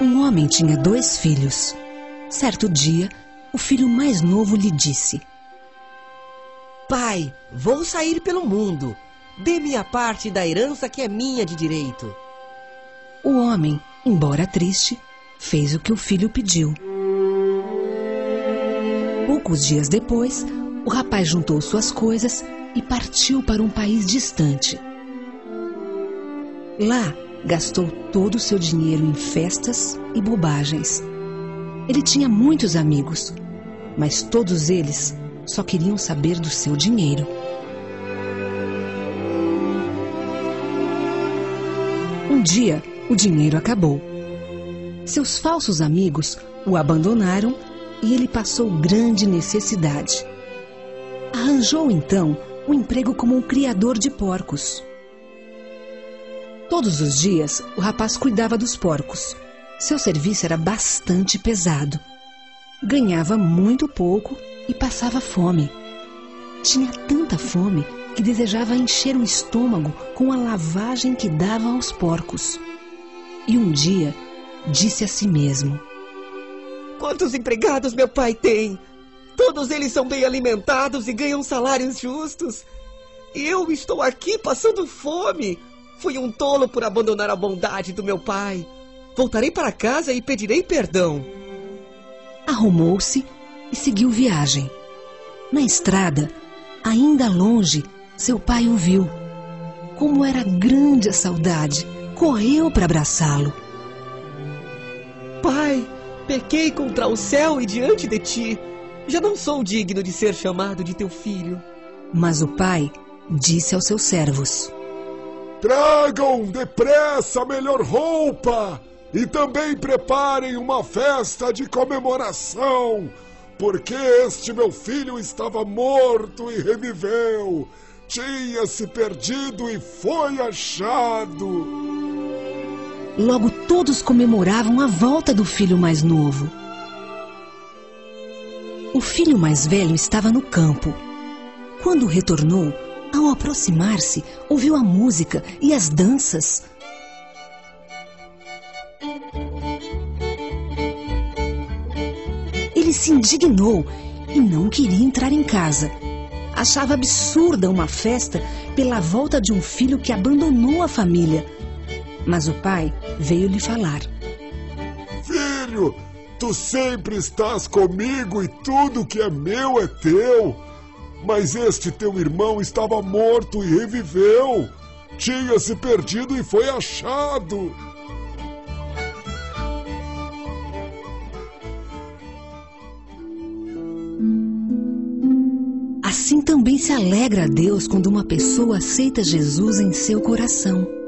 Um homem tinha dois filhos. Certo dia, o filho mais novo lhe disse: Pai, vou sair pelo mundo. Dê-me a parte da herança que é minha de direito. O homem, embora triste, fez o que o filho pediu. Poucos dias depois, o rapaz juntou suas coisas e partiu para um país distante. Lá, gastou todo o seu dinheiro em festas e bobagens. Ele tinha muitos amigos, mas todos eles só queriam saber do seu dinheiro. Um dia, o dinheiro acabou. Seus falsos amigos o abandonaram e ele passou grande necessidade. Arranjou então um emprego como um criador de porcos. Todos os dias, o rapaz cuidava dos porcos. Seu serviço era bastante pesado. Ganhava muito pouco e passava fome. Tinha tanta fome que desejava encher o estômago com a lavagem que dava aos porcos. E um dia disse a si mesmo: Quantos empregados meu pai tem? Todos eles são bem alimentados e ganham salários justos. E eu estou aqui passando fome. Fui um tolo por abandonar a bondade do meu pai. Voltarei para casa e pedirei perdão. Arrumou-se e seguiu viagem. Na estrada, ainda longe, seu pai o viu. Como era grande a saudade, correu para abraçá-lo. Pai, pequei contra o céu e diante de ti. Já não sou digno de ser chamado de teu filho. Mas o pai disse aos seus servos: Tragam depressa a melhor roupa e também preparem uma festa de comemoração, porque este meu filho estava morto e reviveu, tinha se perdido e foi achado. Logo todos comemoravam a volta do filho mais novo. O filho mais velho estava no campo. Quando retornou, ao aproximar-se, ouviu a música e as danças. Ele se indignou e não queria entrar em casa. Achava absurda uma festa pela volta de um filho que abandonou a família. Mas o pai veio lhe falar: Filho, tu sempre estás comigo e tudo que é meu é teu. Mas este teu irmão estava morto e reviveu. Tinha se perdido e foi achado. Assim também se alegra Deus quando uma pessoa aceita Jesus em seu coração.